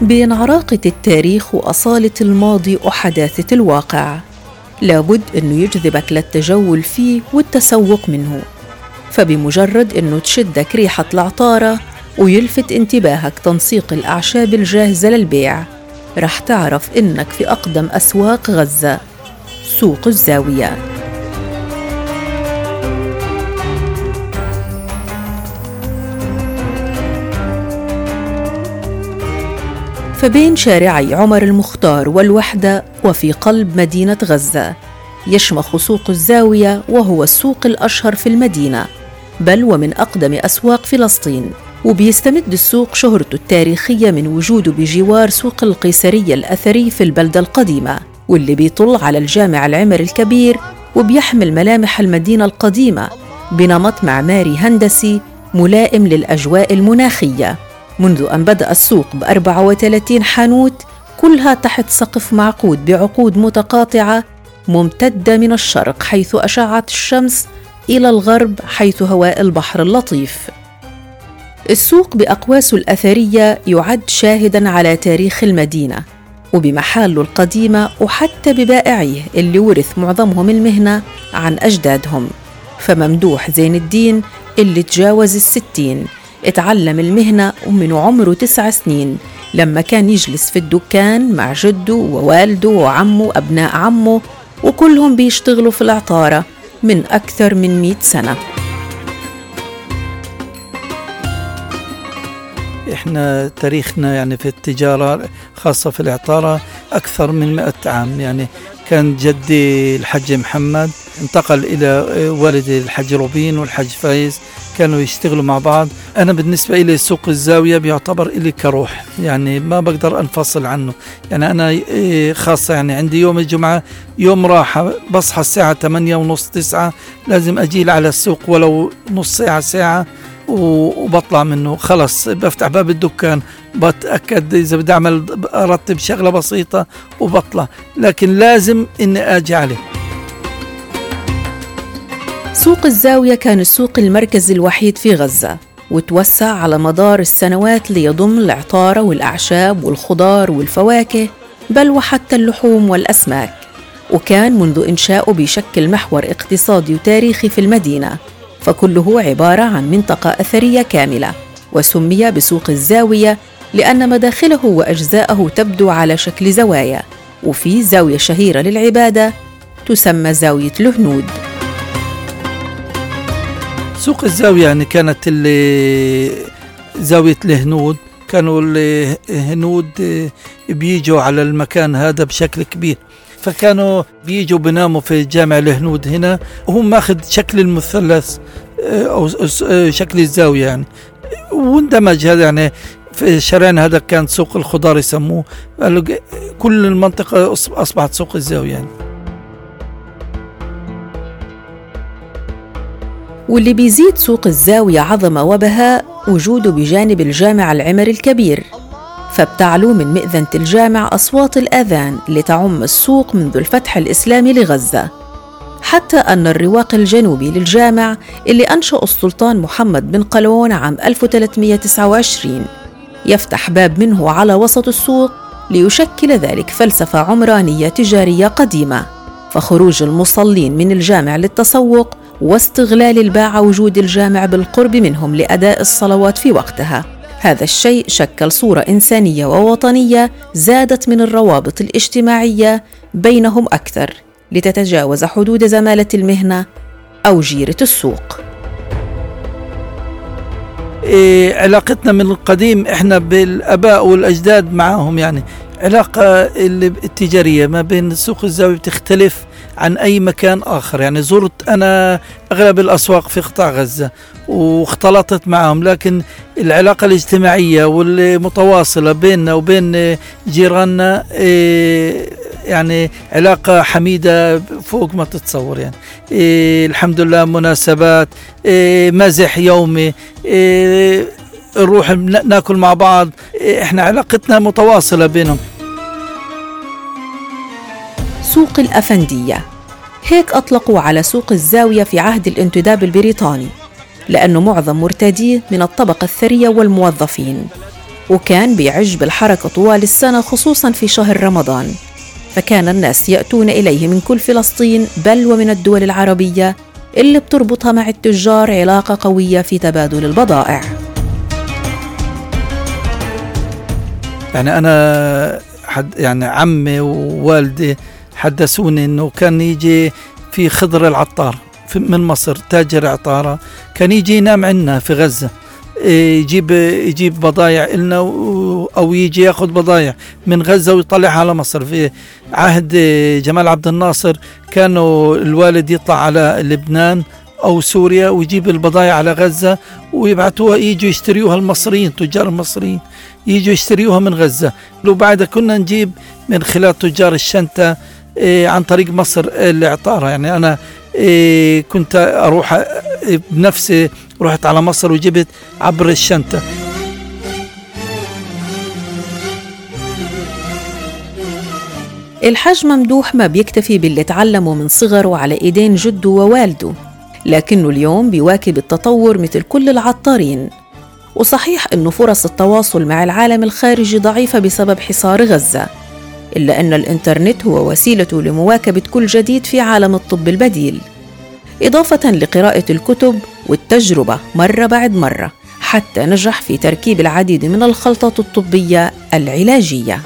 بين عراقة التاريخ وأصالة الماضي وحداثة الواقع. لابد أنه يجذبك للتجول فيه والتسوق منه. فبمجرد أنه تشدك ريحة العطارة ويلفت انتباهك تنسيق الأعشاب الجاهزة للبيع رح تعرف إنك في أقدم أسواق غزة. سوق الزاوية. فبين شارعي عمر المختار والوحدة وفي قلب مدينة غزة. يشمخ سوق الزاوية وهو السوق الأشهر في المدينة. بل ومن أقدم أسواق فلسطين. وبيستمد السوق شهرته التاريخية من وجوده بجوار سوق القيصرية الأثري في البلدة القديمة واللي بيطل على الجامع العمر الكبير وبيحمل ملامح المدينة القديمة بنمط معماري هندسي ملائم للأجواء المناخية. منذ أن بدأ السوق ب 34 حانوت كلها تحت سقف معقود بعقود متقاطعة ممتدة من الشرق حيث أشعة الشمس إلى الغرب حيث هواء البحر اللطيف. السوق بأقواسه الأثرية يعد شاهداً على تاريخ المدينة وبمحاله القديمة وحتى ببائعيه اللي ورث معظمهم المهنة عن أجدادهم فممدوح زين الدين اللي تجاوز الستين. اتعلم المهنة ومن عمره تسع سنين. لما كان يجلس في الدكان مع جده ووالده وعمه وأبناء عمه وكلهم بيشتغلوا في العطارة من أكثر من مئة سنة. إحنا تاريخنا يعني في التجارة خاصة في العطارة أكثر من مئة عام. يعني كان جدي الحج محمد انتقل إلى والدي الحج روبين والحج فايز كانوا يشتغلوا مع بعض. أنا بالنسبة إلي سوق الزاوية بيعتبر إلي كروح يعني ما بقدر أنفصل عنه. يعني أنا إيه، خاصة يعني عندي يوم الجمعة يوم راحة بصحى الساعة 8 ونص 9 لازم أجيل على السوق ولو نص ساعة ساعة. وبطلع منه. خلص بفتح باب الدكان بتأكد إذا بدي أعمل أرتب شغلة بسيطة وبطلع. لكن لازم إني أجي عليه. سوق الزاوية كان السوق المركزي الوحيد في غزة وتوسع على مدار السنوات ليضم العطارة والأعشاب والخضار والفواكه بل وحتى اللحوم والأسماك. وكان منذ إنشائه بيشكل محور اقتصادي وتاريخي في المدينة. فكله عبارة عن منطقة أثرية كاملة وسمي بسوق الزاوية لأن مداخله وأجزاءه تبدو على شكل زوايا وفي زاوية شهيرة للعبادة تسمى زاوية الهنود. سوق الزاوية يعني كانت اللي زاوية الهنود كانوا الهنود بيجوا على المكان هذا بشكل كبير. فكانوا بيجوا بناموا في جامع الهنود هنا. وهم ماخذ شكل المثلث آه، أو آه، شكل الزاوية يعني. واندمج هذا يعني في شارعنا هذا كان سوق الخضار يسموه. كل المنطقة أصبحت سوق الزاوية يعني. واللي بيزيد سوق الزاوية عظمة وبهاء وجوده بجانب الجامع العمر الكبير. فبتعلو من مئذنة الجامع أصوات الآذان لتعم السوق منذ الفتح الإسلامي لغزة. حتى أن الرواق الجنوبي للجامع اللي أنشأ السلطان محمد بن قلون عام 1329 يفتح باب منه على وسط السوق ليشكل ذلك فلسفة عمرانية تجارية قديمة. فخروج المصلين من الجامع للتسوق واستغلال الباعة وجود الجامع بالقرب منهم لأداء الصلوات في وقتها. هذا الشيء شكل صورة إنسانية ووطنية زادت من الروابط الاجتماعية بينهم أكثر لتتجاوز حدود زمالة المهنة أو جيرة السوق. إيه علاقتنا من القديم إحنا بالآباء والأجداد معهم يعني علاقة التجارية ما بين سوق الزاوية بتختلف عن أي مكان آخر. يعني زرت أنا أغلب الأسواق في قطاع غزة واختلطت معهم لكن العلاقة الاجتماعية والمتواصلة بيننا وبين جيراننا إيه، يعني علاقة حميدة فوق ما تتصور يعني. إيه الحمد لله مناسبات إيه مزح يومي نروح ناكل مع بعض إحنا علاقتنا متواصلة بينهم. سوق الأفندية. هيك أطلقوا على سوق الزاوية في عهد الانتداب البريطاني. لأنه معظم مرتديه من الطبقة الثرية والموظفين. وكان بيعج بالحركة طوال السنة خصوصا في شهر رمضان. فكان الناس يأتون إليه من كل فلسطين بل ومن الدول العربية اللي بتربطها مع التجار علاقة قوية في تبادل البضائع. يعني أنا حد يعني عمي ووالدي حدثوني إنه كان يجي في خضر العطار. من مصر تاجر عطارة كان يجي ينام عندنا في غزة. إيه، يجيب يجيب بضايع لنا أو يجي ياخذ بضايع من غزة ويطلعها على مصر. في عهد جمال عبد الناصر كانوا الوالد يطلع على لبنان أو سوريا ويجيب البضايع على غزة ويبعثوها يجوا يشتريوها المصريين تجار المصريين يجوا يشتريوها من غزة. وبعدها كنا نجيب من خلال تجار الشنطة إيه عن طريق مصر العطاره يعني أنا إيه كنت أروح بنفسي رحت على مصر وجبت عبر الشنطة. الحاج ممدوح ما بيكتفي باللي تعلمه من صغره على إيدين جده ووالده لكنه اليوم بيواكب التطور مثل كل العطارين. وصحيح إنه فرص التواصل مع العالم الخارجي ضعيفة بسبب حصار غزة إلا أن الإنترنت هو وسيلة لمواكبة كل جديد في عالم الطب البديل. إضافة لقراءة الكتب والتجربة مرة بعد مرة حتى نجح في تركيب العديد من الخلطات الطبية العلاجية.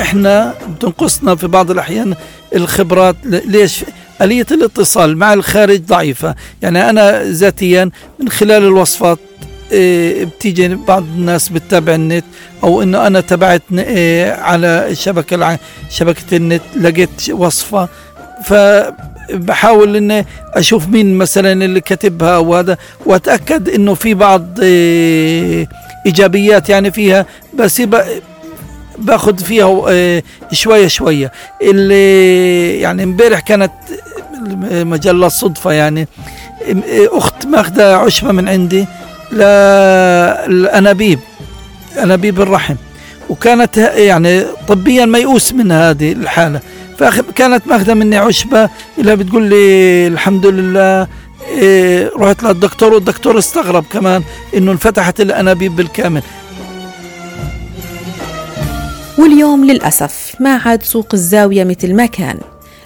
إحنا بتنقصنا في بعض الأحيان الخبرات. ليش؟ آلية الاتصال مع الخارج ضعيفة. يعني أنا ذاتيا من خلال الوصفات بتيجي بعض الناس بتتابع النت أو إنه أنا تبعت إيه، على الشبكه شبكة النت لقيت وصفة فبحاول إني أشوف مين مثلا اللي كاتبها وهذا وأتأكد إنه في بعض إيه، إيجابيات يعني فيها بس باخذ فيها شوية شوية. اللي يعني إمبارح كانت مجلة صدفة يعني أخت ماخذة عشبة من عندي للأنابيب أنابيب الرحم. وكانت يعني طبيا ميؤوس من هذه الحالة. فكانت ماخذة مني عشبة إلى بتقول لي الحمد لله إيه رحت للدكتور والدكتور استغرب كمان إنه انفتحت الأنابيب بالكامل. واليوم للأسف ما عاد سوق الزاوية مثل ما كان.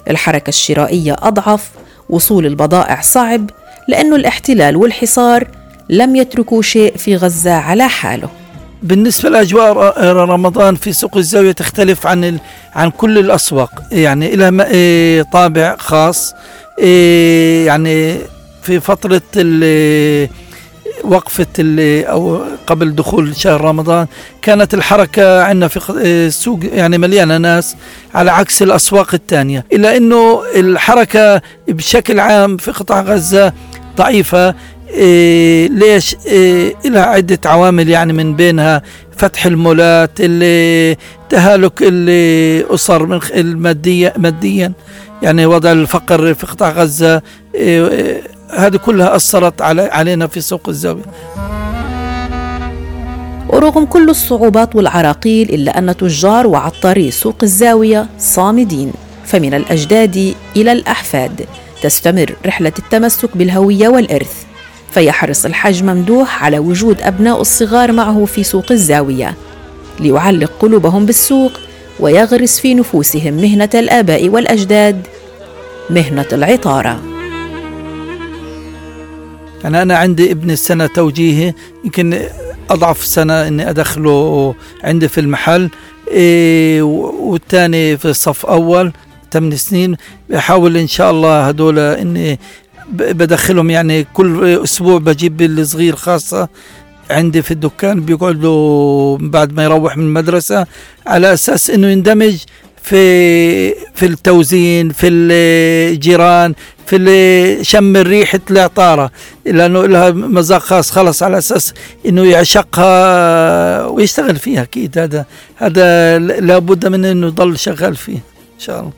الحركة الشرائية أضعف وصول البضائع صعب لأنه الاحتلال والحصار لم يتركوا شيء في غزة على حاله. بالنسبة لأجواء رمضان في سوق الزاوية تختلف عن عن كل الأسواق. يعني لها إيه، طابع خاص إيه، يعني في فترة وقفة أو قبل دخول شهر رمضان كانت الحركة عندنا في السوق يعني مليانة ناس على عكس الأسواق الثانية. إلا أنه الحركة بشكل عام في قطاع غزة ضعيفة إيه ليش؟ إيه لها عدة عوامل يعني من بينها. فتح المولات اللي تهالك اللي أسر من المادية ماديا. يعني وضع الفقر في قطاع غزة. إيه إيه هذه كلها أثرت علينا في سوق الزاوية ورغم كل الصعوبات والعراقيل إلا أن تجار وعطاري سوق الزاوية صامدين. فمن الأجداد إلى الأحفاد تستمر رحلة التمسك بالهوية والإرث. فيحرص الحاج ممدوح على وجود أبناء الصغار معه في سوق الزاوية ليعلق قلوبهم بالسوق ويغرس في نفوسهم مهنة الآباء والأجداد مهنة العطارة. أنا أنا عندي ابن السنة توجيهي يمكن أضعف سنة إني أدخله عندي في المحل. إيه والثاني في الصف أول ثمان سنين. بحاول إن شاء الله هدول إني بدخلهم يعني كل أسبوع بجيب الصغير خاصة عندي في الدكان بيقعدوا بعد ما يروح من المدرسة على أساس إنه يندمج في في التوزين في الجيران في شم ريحة العطارة لأنه لها مذاق خاص خلص على أساس أنه يعشقها ويشتغل فيها أكيد. هذا هذا لابد من أنه يضل شغال فيه إن شاء الله.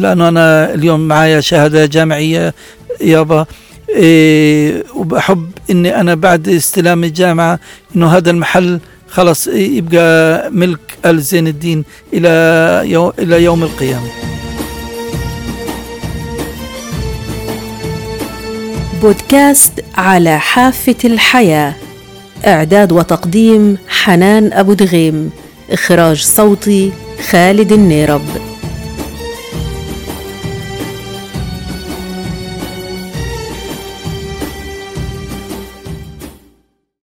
لأنه أنا اليوم معايا شهادة جامعية يابا إيه وبحب إني أنا بعد استلام الجامعة إنه هذا المحل خلص يبقى ملك آل زين الدين إلى يوم إلى يوم القيامة. بودكاست على حافة الحياة. إعداد وتقديم حنان أبو دغيم. إخراج صوتي خالد النيرب.